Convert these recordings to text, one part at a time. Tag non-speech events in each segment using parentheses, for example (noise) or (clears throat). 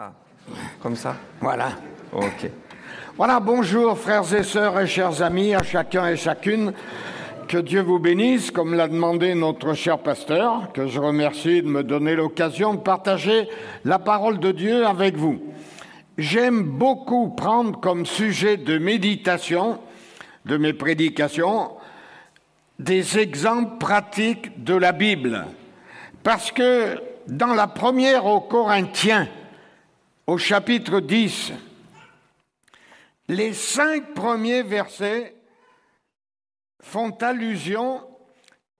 Ah, comme ça Voilà. Ok. Voilà, bonjour frères et sœurs et chers amis, à chacun et chacune. Que Dieu vous bénisse, comme l'a demandé notre cher pasteur, que je remercie de me donner l'occasion de partager la parole de Dieu avec vous. J'aime beaucoup prendre comme sujet de méditation de mes prédications des exemples pratiques de la Bible. Parce que dans la première aux Corinthiens, au chapitre 10, les cinq premiers versets font allusion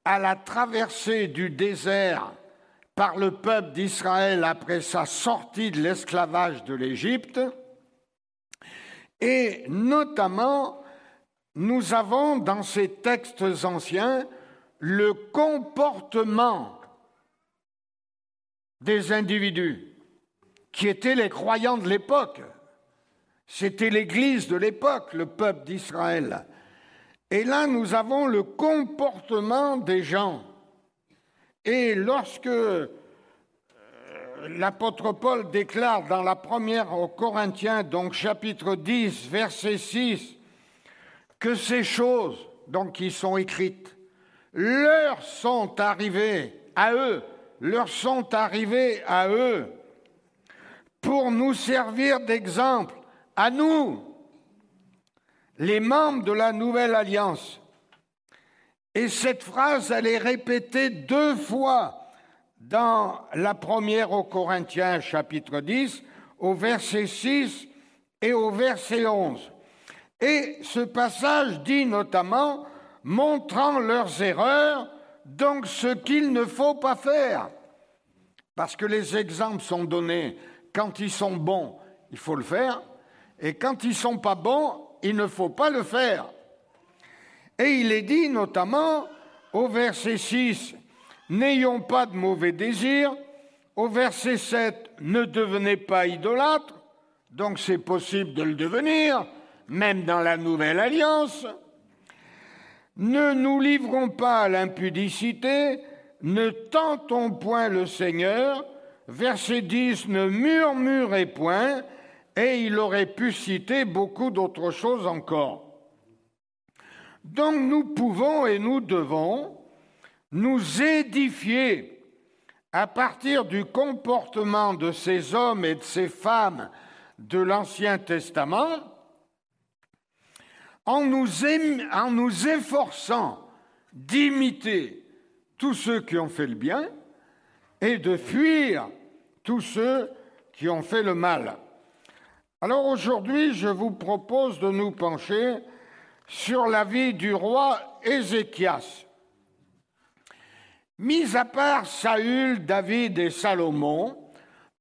à la traversée du désert par le peuple d'Israël après sa sortie de l'esclavage de l'Égypte, et notamment, nous avons dans ces textes anciens le comportement des individus qui étaient les croyants de l'époque. C'était l'Église de l'époque, le peuple d'Israël. Et là, nous avons le comportement des gens. Et lorsque euh, l'apôtre Paul déclare dans la première aux Corinthiens, donc chapitre 10, verset 6, que ces choses, donc qui sont écrites, leur sont arrivées à eux, leur sont arrivées à eux pour nous servir d'exemple à nous, les membres de la nouvelle alliance. Et cette phrase, elle est répétée deux fois dans la première aux Corinthiens chapitre 10, au verset 6 et au verset 11. Et ce passage dit notamment, montrant leurs erreurs, donc ce qu'il ne faut pas faire. Parce que les exemples sont donnés quand ils sont bons, il faut le faire, et quand ils sont pas bons, il ne faut pas le faire. Et il est dit notamment au verset 6, N'ayons pas de mauvais désirs, au verset 7, Ne devenez pas idolâtres, donc c'est possible de le devenir, même dans la nouvelle alliance. Ne nous livrons pas à l'impudicité, ne tentons point le Seigneur, verset 10, ne murmurez point, et il aurait pu citer beaucoup d'autres choses encore. Donc nous pouvons et nous devons nous édifier à partir du comportement de ces hommes et de ces femmes de l'Ancien Testament, en nous, en nous efforçant d'imiter tous ceux qui ont fait le bien et de fuir tous ceux qui ont fait le mal. Alors aujourd'hui, je vous propose de nous pencher sur la vie du roi Ézéchias. Mis à part Saül, David et Salomon,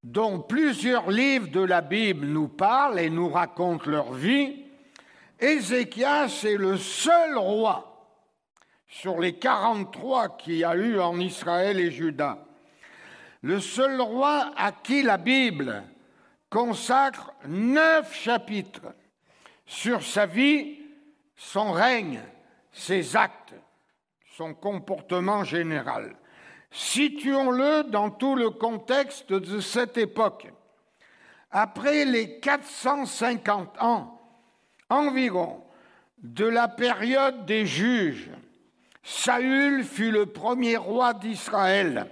dont plusieurs livres de la Bible nous parlent et nous racontent leur vie, Ézéchias est le seul roi sur les 43 qu'il y a eu en Israël et Juda le seul roi à qui la Bible consacre neuf chapitres sur sa vie, son règne, ses actes, son comportement général. Situons-le dans tout le contexte de cette époque. Après les 450 ans environ de la période des juges, Saül fut le premier roi d'Israël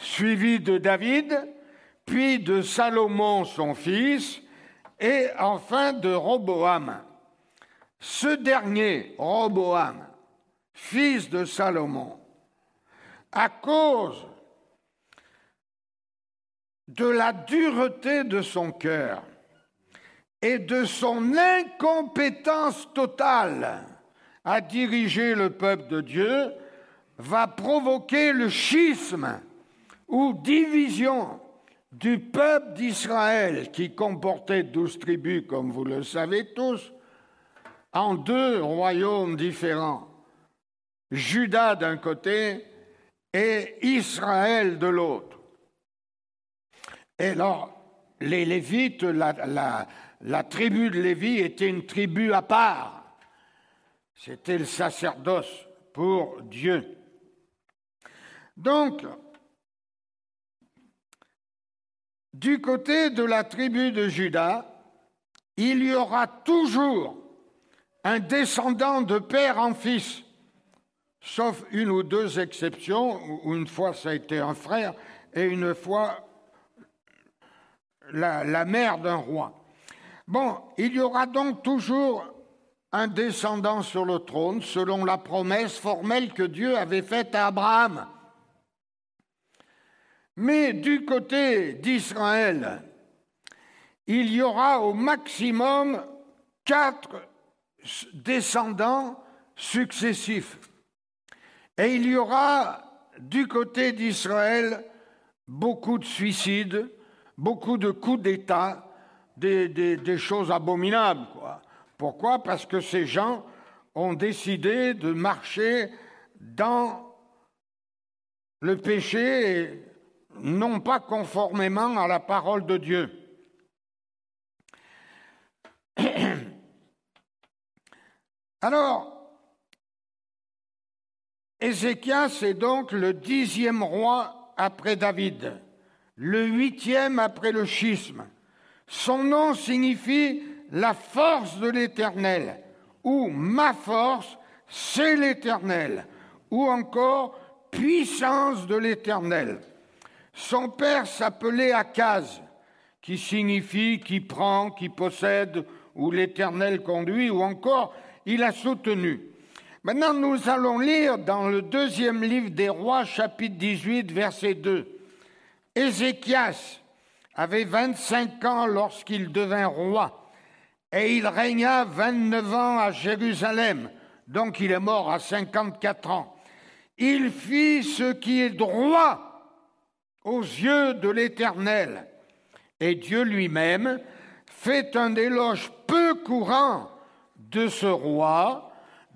suivi de David, puis de Salomon son fils, et enfin de Roboam. Ce dernier, Roboam, fils de Salomon, à cause de la dureté de son cœur et de son incompétence totale à diriger le peuple de Dieu, va provoquer le schisme ou division du peuple d'Israël, qui comportait douze tribus, comme vous le savez tous, en deux royaumes différents, Juda d'un côté et Israël de l'autre. Et alors, les Lévites, la, la tribu de Lévi était une tribu à part. C'était le sacerdoce pour Dieu. Donc, du côté de la tribu de Judas, il y aura toujours un descendant de père en fils, sauf une ou deux exceptions, où une fois ça a été un frère et une fois la, la mère d'un roi. Bon, il y aura donc toujours un descendant sur le trône selon la promesse formelle que Dieu avait faite à Abraham. Mais du côté d'Israël, il y aura au maximum quatre descendants successifs. Et il y aura du côté d'Israël beaucoup de suicides, beaucoup de coups d'État, des, choses abominables. Quoi. Pourquoi? Parce que ces gens ont décidé de marcher dans le péché, non pas conformément à la parole de Dieu. (clears throat) Alors, Ézéchias est donc le dixième roi après David, le huitième après le schisme. Son nom signifie la force de l'Éternel, ou ma force, c'est l'Éternel, ou encore puissance de l'Éternel. Son père s'appelait Akaz, qui signifie qui prend, qui possède, ou l'Éternel conduit, ou encore il a soutenu. Maintenant, nous allons lire dans le deuxième livre des rois, chapitre 18, verset 2. Ézéchias avait 25 ans lorsqu'il devint roi, et il régna 29 ans à Jérusalem, donc il est mort à 54 ans. Il fit ce qui est droit aux yeux de l'Éternel, et Dieu lui-même fait un éloge peu courant de ce roi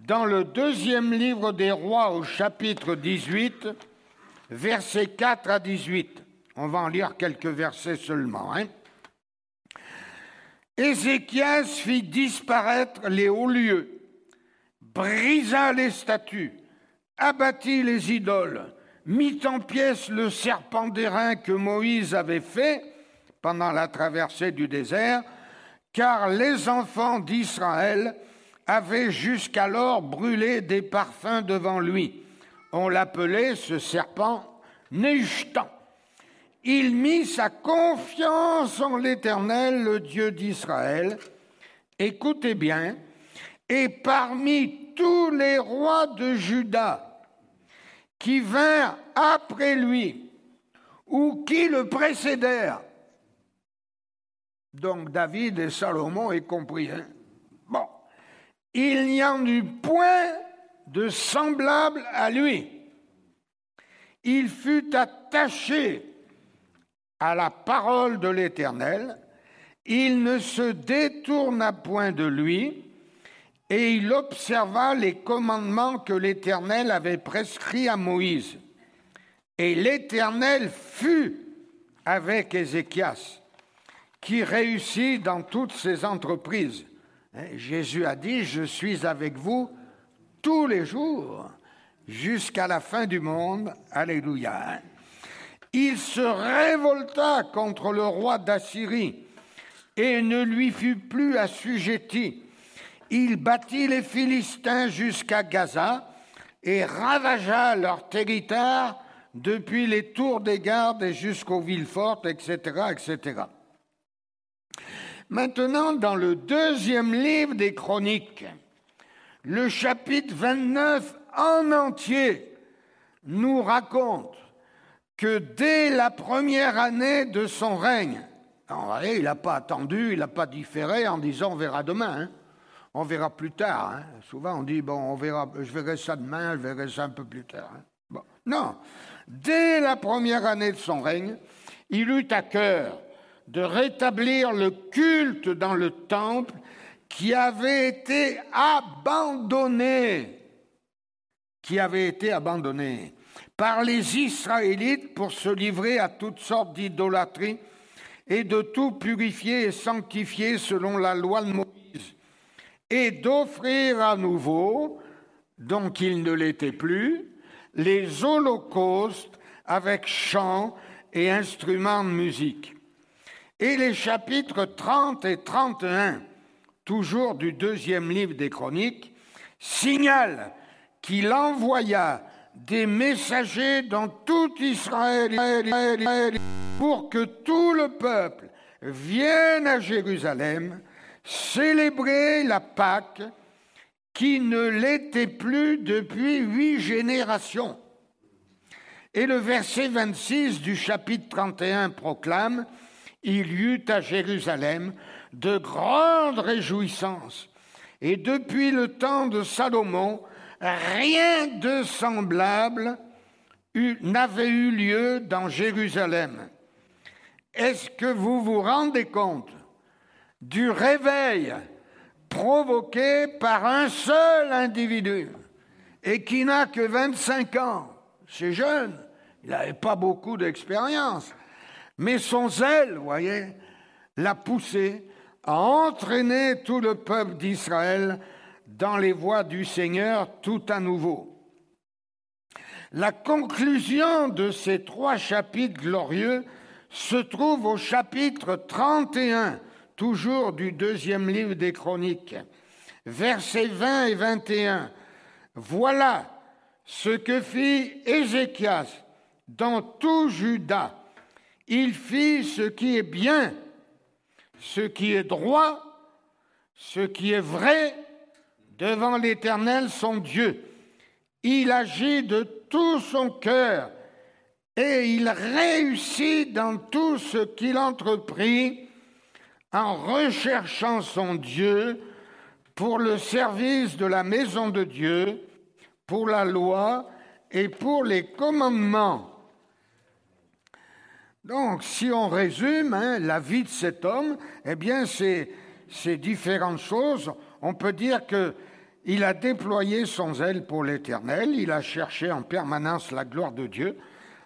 dans le deuxième livre des rois au chapitre 18, versets 4 à 18. On va en lire quelques versets seulement. Hein. Ézéchias fit disparaître les hauts lieux, brisa les statues, abattit les idoles, mit en pièces le serpent d'airain que Moïse avait fait pendant la traversée du désert, car les enfants d'Israël avaient jusqu'alors brûlé des parfums devant lui. On l'appelait ce serpent Nehushtan. Il mit sa confiance en l'Éternel, le Dieu d'Israël. Écoutez bien, et parmi tous les rois de Juda qui vinrent après lui ou qui le précédèrent, donc David et Salomon y compris. Hein. Bon, il n'y en eut point de semblable à lui. Il fut attaché à la parole de l'Éternel, il ne se détourna point de lui, et il observa les commandements que l'Éternel avait prescrits à Moïse. Et l'Éternel fut avec Ézéchias qui réussit dans toutes ses entreprises. Jésus a dit, je suis avec vous tous les jours jusqu'à la fin du monde. Alléluia. Il se révolta contre le roi d'Assyrie et ne lui fut plus assujetti. Il battit les Philistins jusqu'à Gaza et ravagea leur territoire depuis les tours des gardes jusqu'aux villes fortes, etc., etc. Maintenant, dans le deuxième livre des Chroniques, le chapitre 29 en entier nous raconte que dès la première année de son règne, il n'a pas attendu, il n'a pas différé en disant on verra demain, hein. On verra plus tard. Hein. Souvent on dit bon, on verra, je verrai ça demain, je verrai ça un peu plus tard. Hein. Non, dès la première année de son règne, il eut à cœur de rétablir le culte dans le temple qui avait été abandonné, qui avait été abandonné par les Israélites pour se livrer à toutes sortes d'idolâtries et de tout purifier et sanctifier selon la loi de Moïse, et d'offrir à nouveau, donc il ne l'était plus, les holocaustes avec chants et instruments de musique. Et les chapitres 30 et 31, toujours du deuxième livre des Chroniques, signalent qu'il envoya des messagers dans tout Israël pour que tout le peuple vienne à Jérusalem célébrer la Pâque qui ne l'était plus depuis huit générations. Et le verset 26 du chapitre 31 proclame, Il y eut à Jérusalem de grandes réjouissances. Et depuis le temps de Salomon, rien de semblable n'avait eu lieu dans Jérusalem. Est-ce que vous vous rendez compte du réveil provoqué par un seul individu et qui n'a que 25 ans C'est jeune, il n'avait pas beaucoup d'expérience, mais son zèle, vous voyez, l'a poussé à entraîner tout le peuple d'Israël dans les voies du Seigneur tout à nouveau. La conclusion de ces trois chapitres glorieux se trouve au chapitre 31, toujours du deuxième livre des Chroniques, versets 20 et 21. Voilà ce que fit Ézéchias dans tout Juda. Il fit ce qui est bien, ce qui est droit, ce qui est vrai devant l'Éternel son Dieu. Il agit de tout son cœur et il réussit dans tout ce qu'il entreprit en recherchant son Dieu pour le service de la maison de Dieu, pour la loi et pour les commandements. Donc, si on résume hein, la vie de cet homme, eh bien, c'est différentes choses. On peut dire que il a déployé son zèle pour l'Éternel, il a cherché en permanence la gloire de Dieu,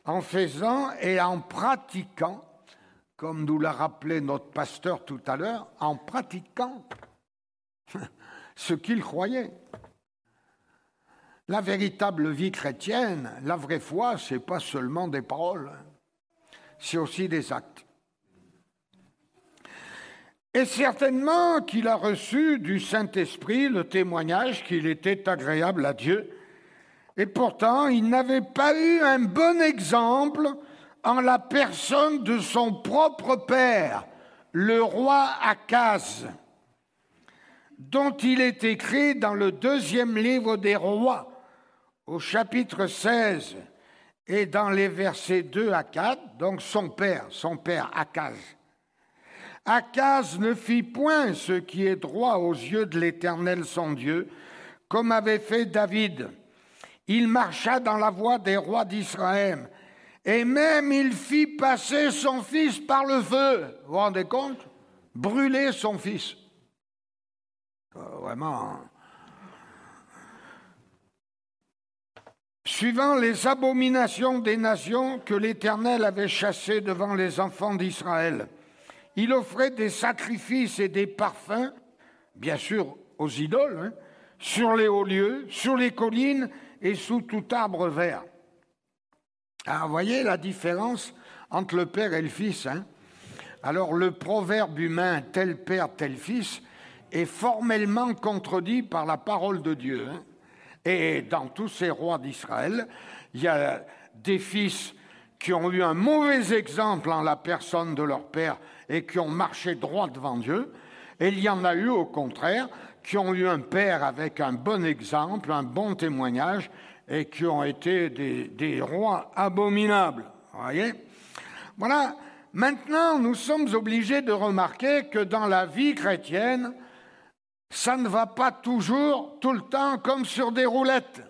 en faisant et en pratiquant, comme nous l'a rappelé notre pasteur tout à l'heure, en pratiquant (laughs) ce qu'il croyait. La véritable vie chrétienne, la vraie foi, c'est pas seulement des paroles, c'est aussi des actes. Et certainement qu'il a reçu du Saint-Esprit le témoignage qu'il était agréable à Dieu et pourtant, il n'avait pas eu un bon exemple en la personne de son propre père, le roi Akaz, dont il est écrit dans le deuxième livre des rois, au chapitre 16, et dans les versets 2 à 4, donc son père, son père Akaz. Akaz ne fit point ce qui est droit aux yeux de l'Éternel son Dieu, comme avait fait David il marcha dans la voie des rois d'Israël. Et même il fit passer son fils par le feu. Vous vous rendez compte? Brûler son fils. Euh, vraiment. Hein. Suivant les abominations des nations que l'Éternel avait chassées devant les enfants d'Israël, il offrait des sacrifices et des parfums, bien sûr aux idoles, hein, sur les hauts lieux, sur les collines et sous tout arbre vert. Alors, vous voyez la différence entre le Père et le Fils. Hein? Alors, le proverbe humain tel Père, tel Fils est formellement contredit par la parole de Dieu. Hein et dans tous ces rois d'Israël, il y a des fils qui ont eu un mauvais exemple en la personne de leur père et qui ont marché droit devant Dieu. Et il y en a eu, au contraire, qui ont eu un père avec un bon exemple, un bon témoignage, et qui ont été des, rois abominables. Voyez? Voilà. Maintenant, nous sommes obligés de remarquer que dans la vie chrétienne, ça ne va pas toujours, tout le temps, comme sur des roulettes.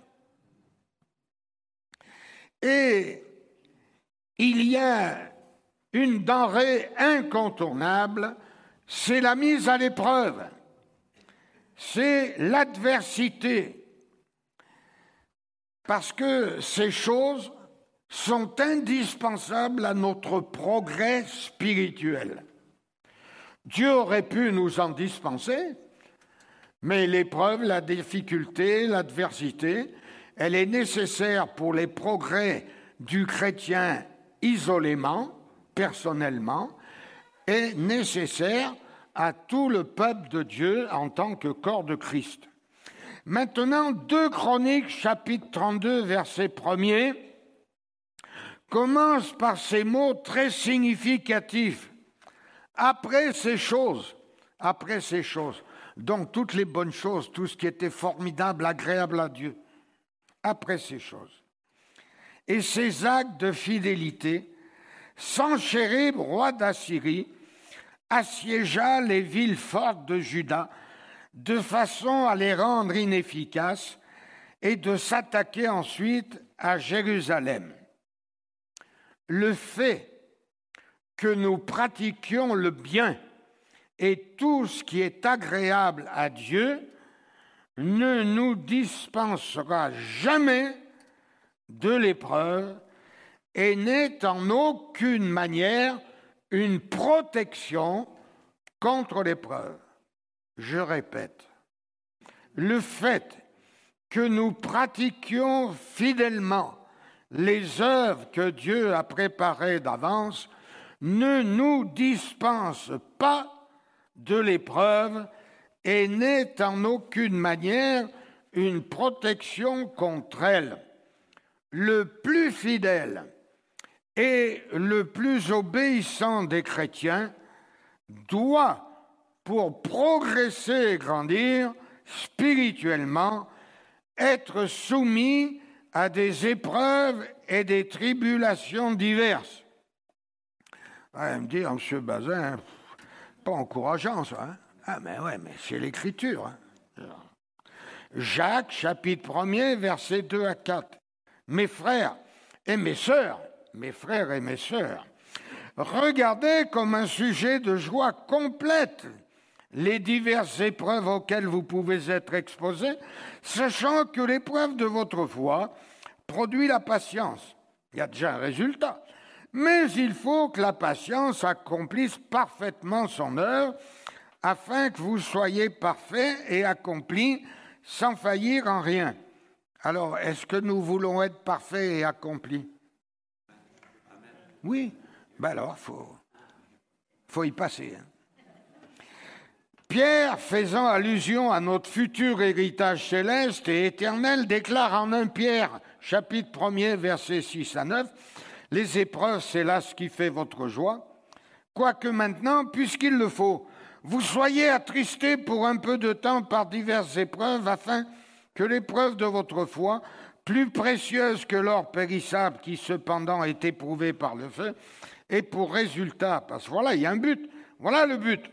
Et il y a une denrée incontournable, c'est la mise à l'épreuve c'est l'adversité. Parce que ces choses sont indispensables à notre progrès spirituel. Dieu aurait pu nous en dispenser, mais l'épreuve, la difficulté, l'adversité, elle est nécessaire pour les progrès du chrétien isolément, personnellement, est nécessaire à tout le peuple de Dieu en tant que corps de Christ. Maintenant, 2 Chroniques, chapitre 32, verset 1er, commence par ces mots très significatifs. Après ces choses, après ces choses, donc toutes les bonnes choses, tout ce qui était formidable, agréable à Dieu, après ces choses. Et ces actes de fidélité, Sanchérib, roi d'Assyrie, assiégea les villes fortes de Juda de façon à les rendre inefficaces et de s'attaquer ensuite à Jérusalem. Le fait que nous pratiquions le bien et tout ce qui est agréable à Dieu ne nous dispensera jamais de l'épreuve et n'est en aucune manière une protection contre l'épreuve. Je répète, le fait que nous pratiquions fidèlement les œuvres que Dieu a préparées d'avance ne nous dispense pas de l'épreuve et n'est en aucune manière une protection contre elle. Le plus fidèle et le plus obéissant des chrétiens doit, pour progresser et grandir spirituellement, être soumis à des épreuves et des tribulations diverses. Elle me dit, M. Bazin, pas encourageant ça. Hein. ah, mais ouais, mais c'est l'écriture. Hein. Jacques, chapitre 1er, versets 2 à 4. Mes frères et mes sœurs, mes frères et mes sœurs, regardez comme un sujet de joie complète les diverses épreuves auxquelles vous pouvez être exposés, sachant que l'épreuve de votre foi produit la patience. Il y a déjà un résultat. Mais il faut que la patience accomplisse parfaitement son œuvre, afin que vous soyez parfaits et accomplis sans faillir en rien. Alors, est-ce que nous voulons être parfaits et accomplis? Oui. Ben alors, il faut, faut y passer. Hein. Pierre, faisant allusion à notre futur héritage céleste et éternel, déclare en 1 Pierre, chapitre 1er, versets 6 à 9, Les épreuves, c'est là ce qui fait votre joie. Quoique maintenant, puisqu'il le faut, vous soyez attristés pour un peu de temps par diverses épreuves, afin que l'épreuve de votre foi, plus précieuse que l'or périssable qui cependant est éprouvé par le feu, ait pour résultat, parce voilà, il y a un but, voilà le but,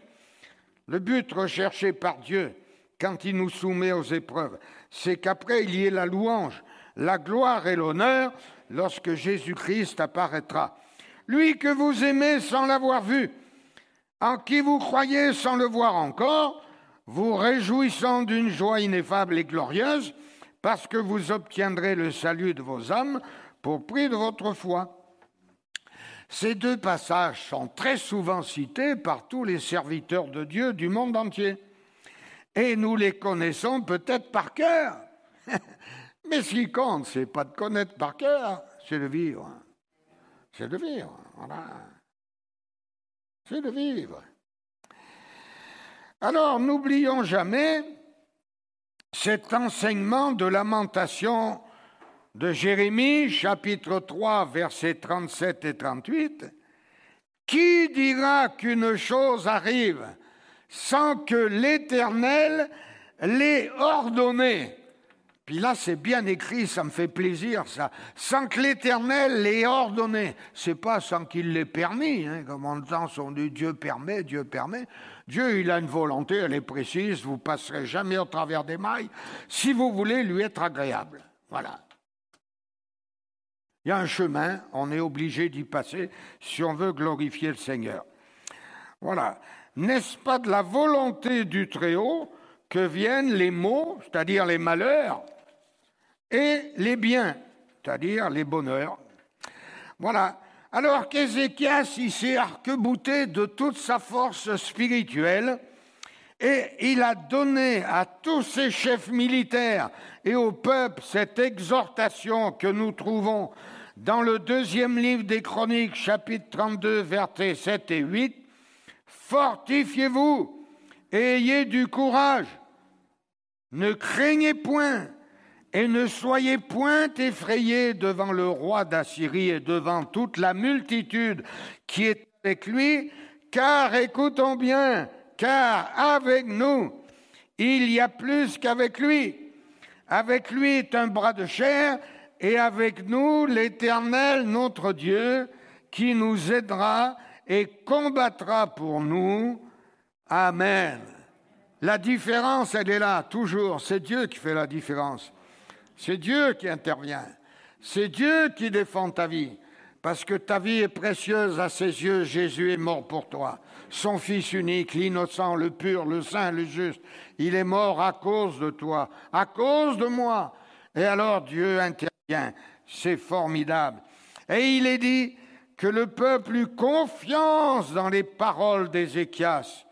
le but recherché par Dieu quand il nous soumet aux épreuves, c'est qu'après il y ait la louange, la gloire et l'honneur lorsque Jésus-Christ apparaîtra. Lui que vous aimez sans l'avoir vu, en qui vous croyez sans le voir encore, vous réjouissant d'une joie ineffable et glorieuse, parce que vous obtiendrez le salut de vos âmes pour prix de votre foi. Ces deux passages sont très souvent cités par tous les serviteurs de Dieu du monde entier. Et nous les connaissons peut-être par cœur. (laughs) Mais ce qui compte, c'est pas de connaître par cœur, c'est de vivre. C'est de vivre. Voilà. C'est de vivre. Alors, n'oublions jamais cet enseignement de lamentation de Jérémie, chapitre 3, versets 37 et 38, Qui dira qu'une chose arrive sans que l'Éternel l'ait ordonnée puis là, c'est bien écrit, ça me fait plaisir, ça. Sans que l'Éternel l'ait ordonné. C'est pas sans qu'il l'ait permis, hein, comme on entend son Dieu permet, Dieu permet. Dieu, il a une volonté, elle est précise, vous passerez jamais au travers des mailles, si vous voulez lui être agréable. Voilà. Il y a un chemin, on est obligé d'y passer si on veut glorifier le Seigneur. Voilà. N'est-ce pas de la volonté du Très-Haut que viennent les maux, c'est-à-dire les malheurs, et les biens, c'est-à-dire les bonheurs? Voilà. Alors qu'Ézéchias, il s'est arc-bouté de toute sa force spirituelle et il a donné à tous ses chefs militaires et au peuple cette exhortation que nous trouvons dans le deuxième livre des Chroniques, chapitre 32, versets 7 et 8. Fortifiez-vous ayez du courage. Ne craignez point et ne soyez point effrayés devant le roi d'Assyrie et devant toute la multitude qui est avec lui, car écoutons bien, car avec nous, il y a plus qu'avec lui. Avec lui est un bras de chair, et avec nous l'Éternel, notre Dieu, qui nous aidera et combattra pour nous. Amen. La différence, elle est là, toujours. C'est Dieu qui fait la différence. C'est Dieu qui intervient. C'est Dieu qui défend ta vie. Parce que ta vie est précieuse à ses yeux, Jésus est mort pour toi. Son Fils unique, l'innocent, le pur, le saint, le juste, il est mort à cause de toi, à cause de moi. Et alors Dieu intervient. C'est formidable. Et il est dit que le peuple eut confiance dans les paroles d'Ézéchias.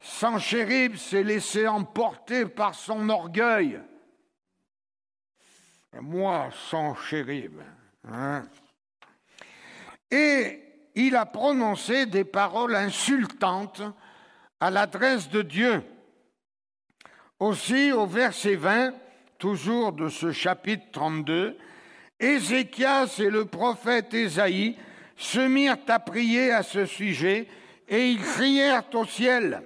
Sanchérib s'est laissé emporter par son orgueil. Moi, Sanchérib. Hein et il a prononcé des paroles insultantes à l'adresse de Dieu. Aussi, au verset 20, toujours de ce chapitre 32, Ézéchias et le prophète Ésaïe se mirent à prier à ce sujet et ils crièrent au ciel.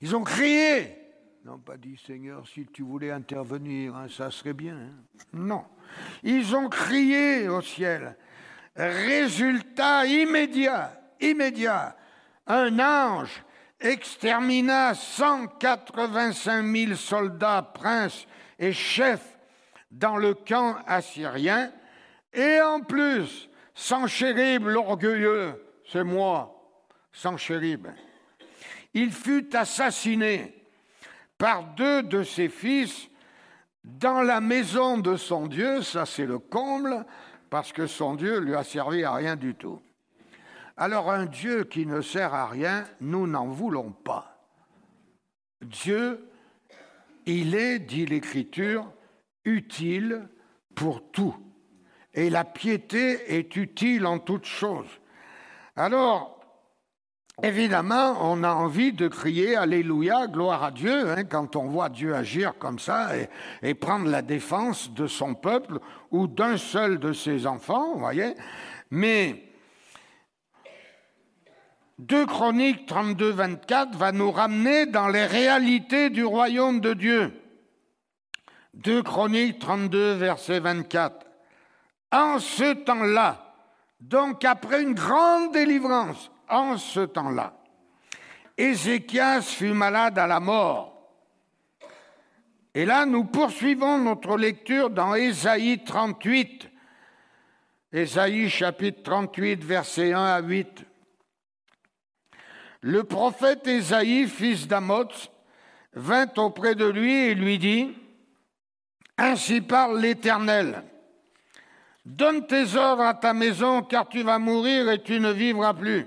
Ils ont crié. Ils n'ont pas dit Seigneur, si tu voulais intervenir, hein, ça serait bien. Hein. Non. Ils ont crié au ciel. Résultat immédiat, immédiat, un ange extermina 185 000 soldats, princes et chefs dans le camp assyrien, et en plus, Sanchérib l'orgueilleux, c'est moi, Sanchérib, il fut assassiné par deux de ses fils dans la maison de son Dieu, ça c'est le comble, parce que son Dieu lui a servi à rien du tout. Alors un Dieu qui ne sert à rien, nous n'en voulons pas. Dieu, il est, dit l'Écriture, utile pour tout. Et la piété est utile en toutes choses. Alors, Évidemment, on a envie de crier Alléluia, gloire à Dieu, hein, quand on voit Dieu agir comme ça et, prendre la défense de son peuple ou d'un seul de ses enfants, vous voyez. Mais 2 Chroniques 32, 24 va nous ramener dans les réalités du royaume de Dieu. 2 Chroniques 32, verset 24. En ce temps-là, donc après une grande délivrance, en ce temps-là. Ézéchias fut malade à la mort. Et là, nous poursuivons notre lecture dans Ésaïe 38. Ésaïe chapitre 38, versets 1 à 8. Le prophète Ésaïe, fils d'Amoz, vint auprès de lui et lui dit, Ainsi parle l'Éternel. Donne tes ordres à ta maison, car tu vas mourir et tu ne vivras plus.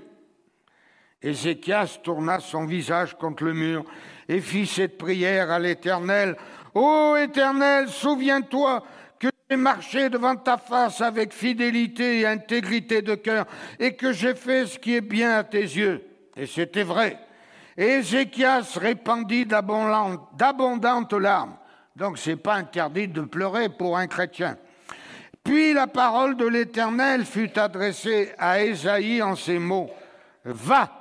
Ézéchias tourna son visage contre le mur et fit cette prière à l'Éternel. Ô Éternel, souviens-toi que j'ai marché devant ta face avec fidélité et intégrité de cœur et que j'ai fait ce qui est bien à tes yeux. Et c'était vrai. Ézéchias répandit d'abondantes larmes. Donc c'est pas interdit de pleurer pour un chrétien. Puis la parole de l'Éternel fut adressée à Ésaïe en ces mots. Va,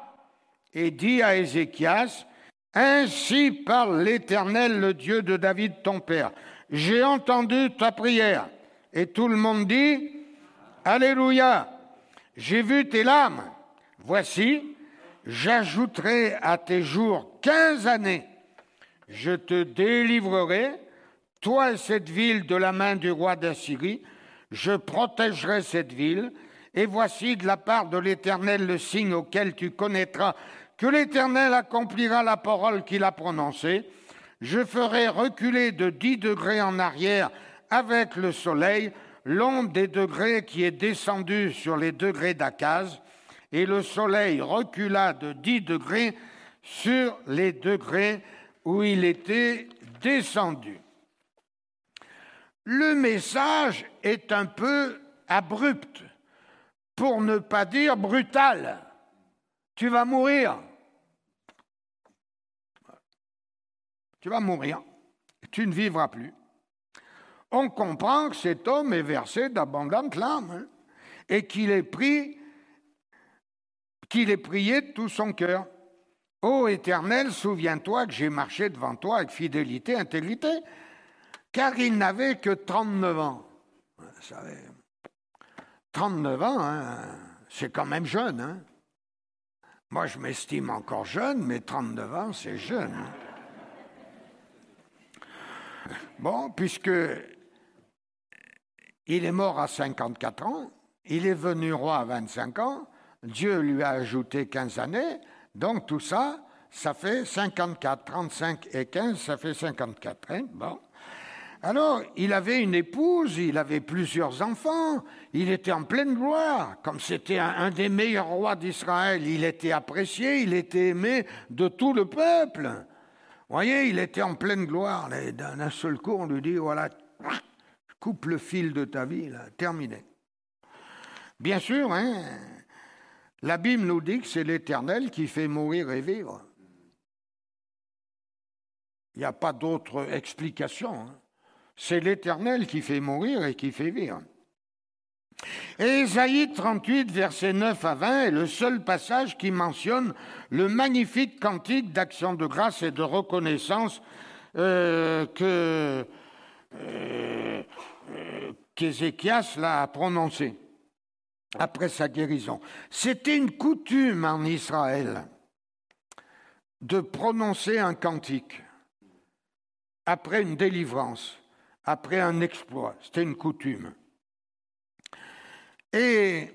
et dit à Ézéchias, Ainsi parle l'Éternel, le Dieu de David ton père. J'ai entendu ta prière. Et tout le monde dit, Alléluia, j'ai vu tes larmes. Voici, j'ajouterai à tes jours quinze années. Je te délivrerai, toi et cette ville, de la main du roi d'Assyrie. Je protégerai cette ville. Et voici de la part de l'Éternel le signe auquel tu connaîtras que l'Éternel accomplira la parole qu'il a prononcée. Je ferai reculer de dix degrés en arrière avec le soleil l'onde des degrés qui est descendue sur les degrés d'Akaz, et le soleil recula de dix degrés sur les degrés où il était descendu. Le message est un peu abrupt, pour ne pas dire brutal. tu vas mourir. Tu vas mourir, tu ne vivras plus. On comprend que cet homme est versé d'abondantes larmes hein, et qu'il est pris, qu'il est prié de tout son cœur. Ô Éternel, souviens-toi que j'ai marché devant toi avec fidélité, intégrité, car il n'avait que 39 ans. Vous savez, 39 ans, hein, c'est quand même jeune. Hein. Moi, je m'estime encore jeune, mais 39 ans, c'est jeune. Bon, puisque il est mort à 54 ans, il est venu roi à 25 ans, Dieu lui a ajouté 15 années, donc tout ça, ça fait 54. 35 et 15, ça fait 54. Hein. Alors, il avait une épouse, il avait plusieurs enfants, il était en pleine gloire, comme c'était un, des meilleurs rois d'Israël, il était apprécié, il était aimé de tout le peuple. Voyez, il était en pleine gloire. D'un seul coup, on lui dit, voilà, coupe le fil de ta vie, là, terminé. Bien sûr, hein, la Bible nous dit que c'est l'Éternel qui fait mourir et vivre. Il n'y a pas d'autre explication. Hein. C'est l'Éternel qui fait mourir et qui fait vivre. Et Ésaïe 38, versets 9 à 20 est le seul passage qui mentionne le magnifique cantique d'action de grâce et de reconnaissance euh, que euh, euh, qu'Ézéchias l'a prononcé après sa guérison. C'était une coutume en Israël de prononcer un cantique après une délivrance après un exploit. C'était une coutume. Et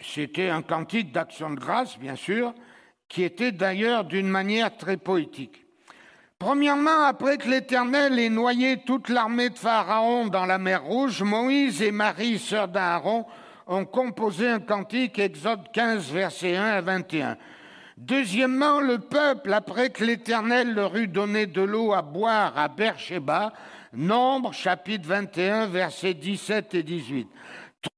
c'était un cantique d'action de grâce, bien sûr, qui était d'ailleurs d'une manière très poétique. Premièrement, après que l'Éternel ait noyé toute l'armée de Pharaon dans la mer Rouge, Moïse et Marie, sœur d'Aaron, ont composé un cantique, Exode 15, versets 1 à 21. Deuxièmement, le peuple, après que l'Éternel leur eut donné de l'eau à boire à Beersheba, Nombre, chapitre 21, versets 17 et 18.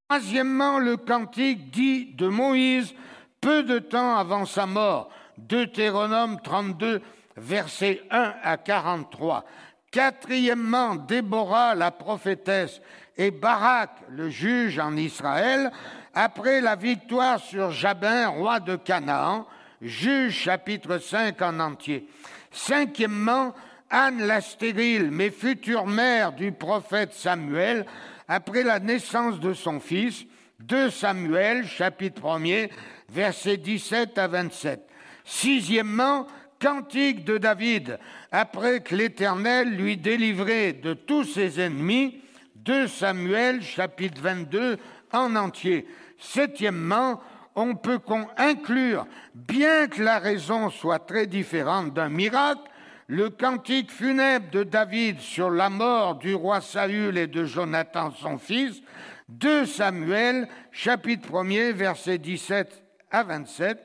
Troisièmement, le cantique dit de Moïse, peu de temps avant sa mort, Deutéronome 32, versets 1 à 43. Quatrièmement, Déborah, la prophétesse, et Barak, le juge en Israël, après la victoire sur Jabin, roi de Canaan, Juge chapitre 5 en entier. Cinquièmement, Anne la stérile, mais future mère du prophète Samuel, après la naissance de son fils, 2 Samuel chapitre 1er, versets 17 à 27. Sixièmement, cantique de David, après que l'Éternel lui délivrait de tous ses ennemis, 2 Samuel chapitre 22 en entier. Septièmement, on peut inclure, bien que la raison soit très différente d'un miracle, le cantique funèbre de David sur la mort du roi Saül et de Jonathan son fils, 2 Samuel, chapitre 1er, versets 17 à 27.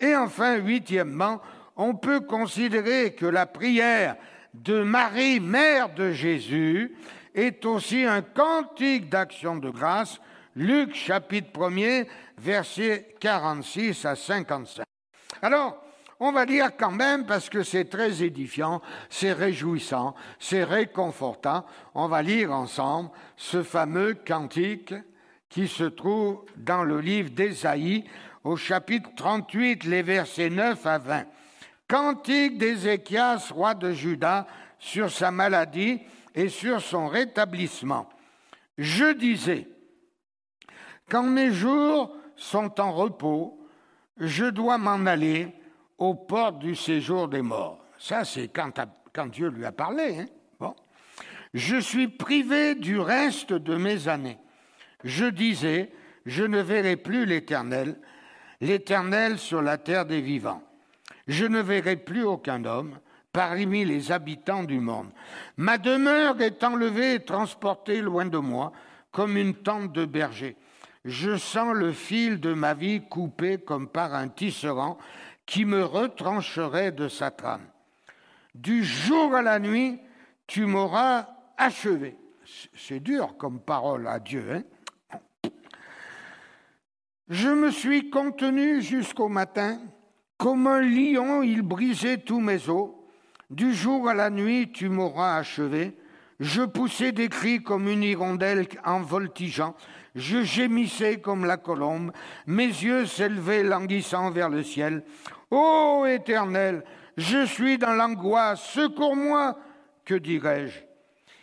Et enfin, huitièmement, on peut considérer que la prière de Marie, mère de Jésus, est aussi un cantique d'action de grâce Luc chapitre 1er, versets 46 à 55. Alors, on va lire quand même, parce que c'est très édifiant, c'est réjouissant, c'est réconfortant, on va lire ensemble ce fameux cantique qui se trouve dans le livre d'Ésaïe au chapitre 38, les versets 9 à 20. Cantique d'Ézéchias, roi de Juda, sur sa maladie et sur son rétablissement. Je disais, quand mes jours sont en repos, je dois m'en aller aux portes du séjour des morts. Ça, c'est quand, Dieu lui a parlé. Hein. Je suis privé du reste de mes années. Je disais, je ne verrai plus l'Éternel, l'Éternel sur la terre des vivants. Je ne verrai plus aucun homme parmi les habitants du monde. Ma demeure est enlevée et transportée loin de moi, comme une tente de berger je sens le fil de ma vie coupé comme par un tisserand qui me retrancherait de sa trame. Du jour à la nuit, tu m'auras achevé. C'est dur comme parole à Dieu. Hein Je me suis contenu jusqu'au matin. Comme un lion, il brisait tous mes os. Du jour à la nuit, tu m'auras achevé. Je poussais des cris comme une hirondelle en voltigeant. Je gémissais comme la colombe. Mes yeux s'élevaient languissant vers le ciel. Ô Éternel, je suis dans l'angoisse. Secours-moi. Que dirais-je?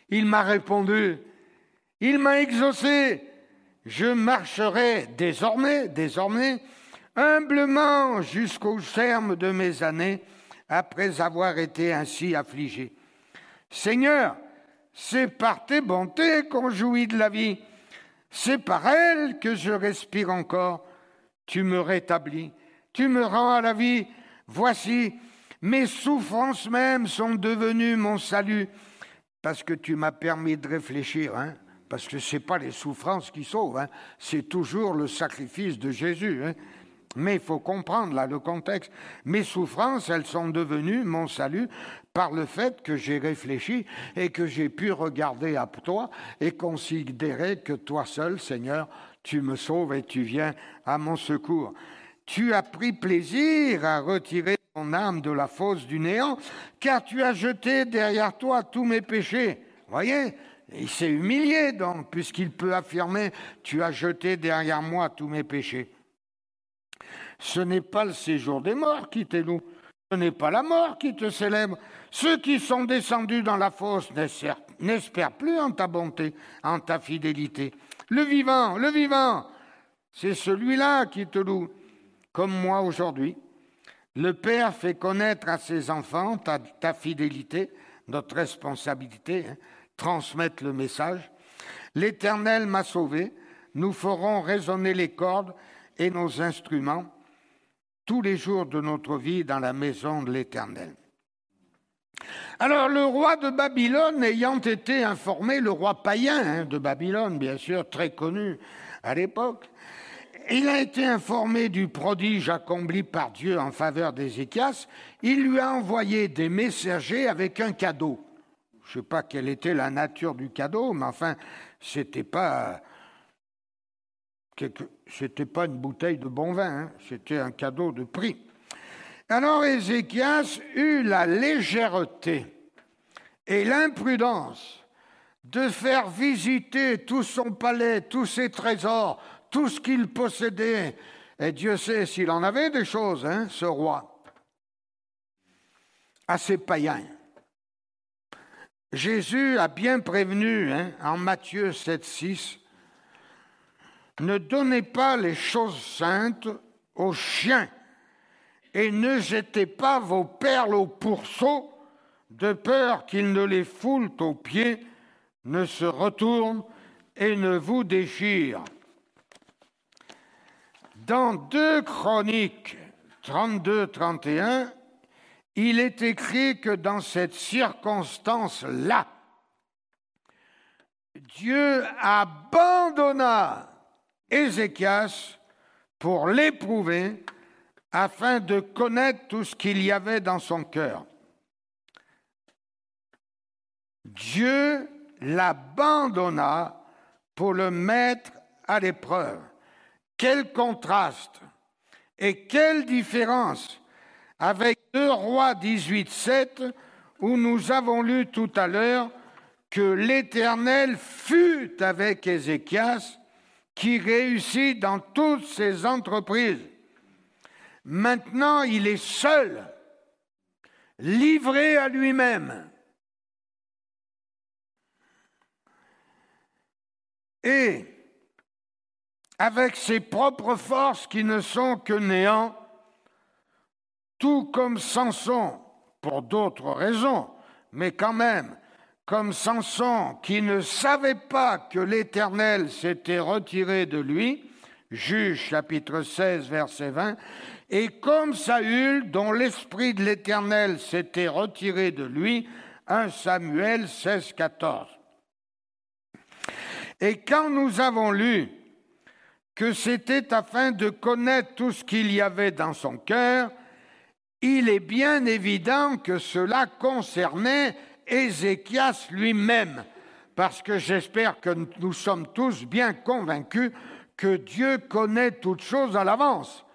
Il m'a répondu. Il m'a exaucé. Je marcherai désormais, désormais, humblement jusqu'au terme de mes années, après avoir été ainsi affligé. Seigneur, c'est par tes bontés qu'on jouit de la vie. C'est par elles que je respire encore. Tu me rétablis, tu me rends à la vie. Voici, mes souffrances même sont devenues mon salut, parce que tu m'as permis de réfléchir. Hein parce que ce n'est pas les souffrances qui sauvent, hein. c'est toujours le sacrifice de Jésus. Hein. Mais il faut comprendre là le contexte. Mes souffrances, elles sont devenues mon salut par le fait que j'ai réfléchi et que j'ai pu regarder à toi et considérer que toi seul, Seigneur, tu me sauves et tu viens à mon secours. Tu as pris plaisir à retirer ton âme de la fosse du néant, car tu as jeté derrière toi tous mes péchés. Voyez, il s'est humilié donc, puisqu'il peut affirmer, tu as jeté derrière moi tous mes péchés. Ce n'est pas le séjour des morts qui t'éloue, ce n'est pas la mort qui te célèbre. Ceux qui sont descendus dans la fosse n'espèrent plus en ta bonté, en ta fidélité. Le vivant, le vivant, c'est celui-là qui te loue, comme moi aujourd'hui. Le Père fait connaître à ses enfants ta, ta fidélité, notre responsabilité. Hein transmettre le message. L'Éternel m'a sauvé, nous ferons résonner les cordes et nos instruments tous les jours de notre vie dans la maison de l'Éternel. Alors le roi de Babylone ayant été informé, le roi païen hein, de Babylone, bien sûr, très connu à l'époque, il a été informé du prodige accompli par Dieu en faveur d'Ézéchias, il lui a envoyé des messagers avec un cadeau. Je ne sais pas quelle était la nature du cadeau, mais enfin, c'était pas c'était pas une bouteille de bon vin, hein. c'était un cadeau de prix. Alors Ézéchias eut la légèreté et l'imprudence de faire visiter tout son palais, tous ses trésors, tout ce qu'il possédait. Et Dieu sait s'il en avait des choses, hein, ce roi, à ses païens. Jésus a bien prévenu hein, en Matthieu 7, 6, ne donnez pas les choses saintes aux chiens et ne jetez pas vos perles au pourceau de peur qu'ils ne les foulent aux pieds, ne se retournent et ne vous déchirent. Dans 2 Chroniques 32-31, il est écrit que dans cette circonstance-là, Dieu abandonna Ézéchias pour l'éprouver afin de connaître tout ce qu'il y avait dans son cœur. Dieu l'abandonna pour le mettre à l'épreuve. Quel contraste et quelle différence avec 2 Rois 18, 7, où nous avons lu tout à l'heure que l'Éternel fut avec Ézéchias, qui réussit dans toutes ses entreprises. Maintenant, il est seul, livré à lui-même. Et avec ses propres forces qui ne sont que néant, tout comme Samson, pour d'autres raisons, mais quand même, comme Samson qui ne savait pas que l'Éternel s'était retiré de lui, Juge chapitre 16, verset 20, et comme Saül dont l'Esprit de l'Éternel s'était retiré de lui, 1 Samuel 16, 14. Et quand nous avons lu que c'était afin de connaître tout ce qu'il y avait dans son cœur, il est bien évident que cela concernait Ézéchias lui-même, parce que j'espère que nous sommes tous bien convaincus que Dieu connaît toutes choses à l'avance.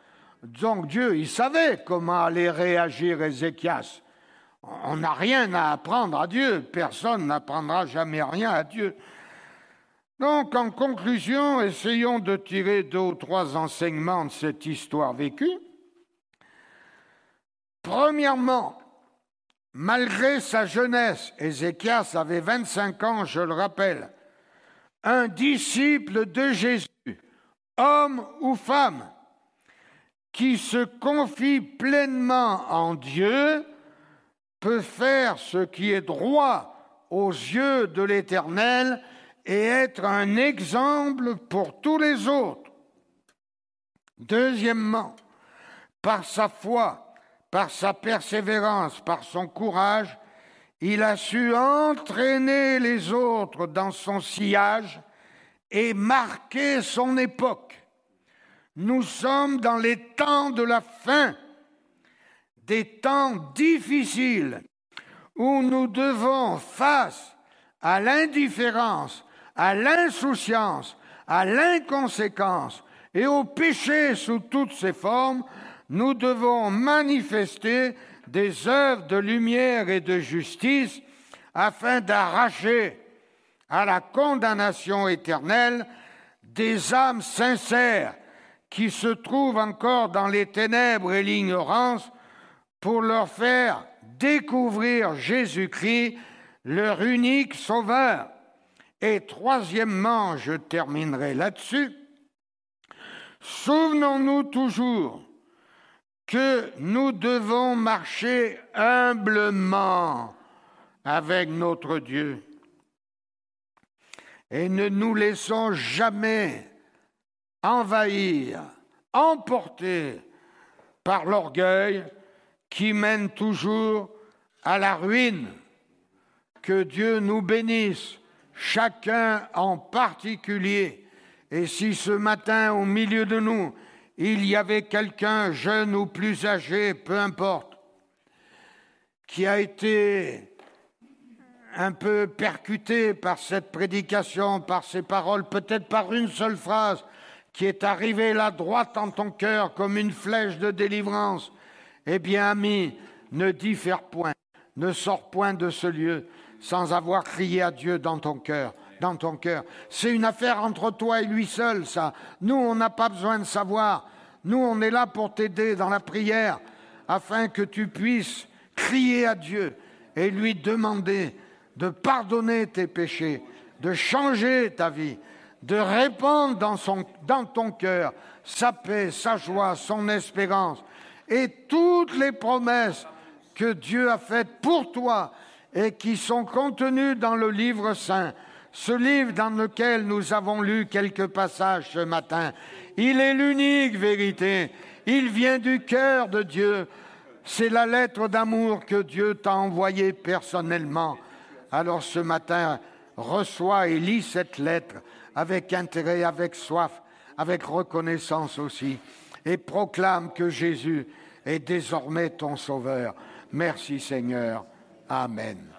Donc Dieu, il savait comment allait réagir Ézéchias. On n'a rien à apprendre à Dieu, personne n'apprendra jamais rien à Dieu. Donc, en conclusion, essayons de tirer deux ou trois enseignements de cette histoire vécue. Premièrement, malgré sa jeunesse, Ézéchias avait 25 ans, je le rappelle, un disciple de Jésus, homme ou femme, qui se confie pleinement en Dieu, peut faire ce qui est droit aux yeux de l'Éternel et être un exemple pour tous les autres. Deuxièmement, par sa foi, par sa persévérance, par son courage, il a su entraîner les autres dans son sillage et marquer son époque. Nous sommes dans les temps de la fin, des temps difficiles où nous devons, face à l'indifférence, à l'insouciance, à l'inconséquence et au péché sous toutes ses formes, nous devons manifester des œuvres de lumière et de justice afin d'arracher à la condamnation éternelle des âmes sincères qui se trouvent encore dans les ténèbres et l'ignorance pour leur faire découvrir Jésus-Christ, leur unique sauveur. Et troisièmement, je terminerai là-dessus, souvenons-nous toujours que nous devons marcher humblement avec notre Dieu et ne nous laissons jamais envahir, emporter par l'orgueil qui mène toujours à la ruine. Que Dieu nous bénisse, chacun en particulier. Et si ce matin, au milieu de nous, il y avait quelqu'un, jeune ou plus âgé, peu importe, qui a été un peu percuté par cette prédication, par ces paroles, peut-être par une seule phrase qui est arrivée là droite en ton cœur comme une flèche de délivrance, eh bien, ami, ne diffère point, ne sors point de ce lieu sans avoir crié à Dieu dans ton cœur dans ton cœur. C'est une affaire entre toi et lui seul, ça. Nous, on n'a pas besoin de savoir. Nous, on est là pour t'aider dans la prière, afin que tu puisses crier à Dieu et lui demander de pardonner tes péchés, de changer ta vie, de répandre dans, ton cœur sa paix, sa joie, son espérance et toutes les promesses que Dieu a faites pour toi et qui sont contenues dans le livre saint ce livre dans lequel nous avons lu quelques passages ce matin, il est l'unique vérité. Il vient du cœur de Dieu. C'est la lettre d'amour que Dieu t'a envoyée personnellement. Alors ce matin, reçois et lis cette lettre avec intérêt, avec soif, avec reconnaissance aussi, et proclame que Jésus est désormais ton Sauveur. Merci Seigneur. Amen.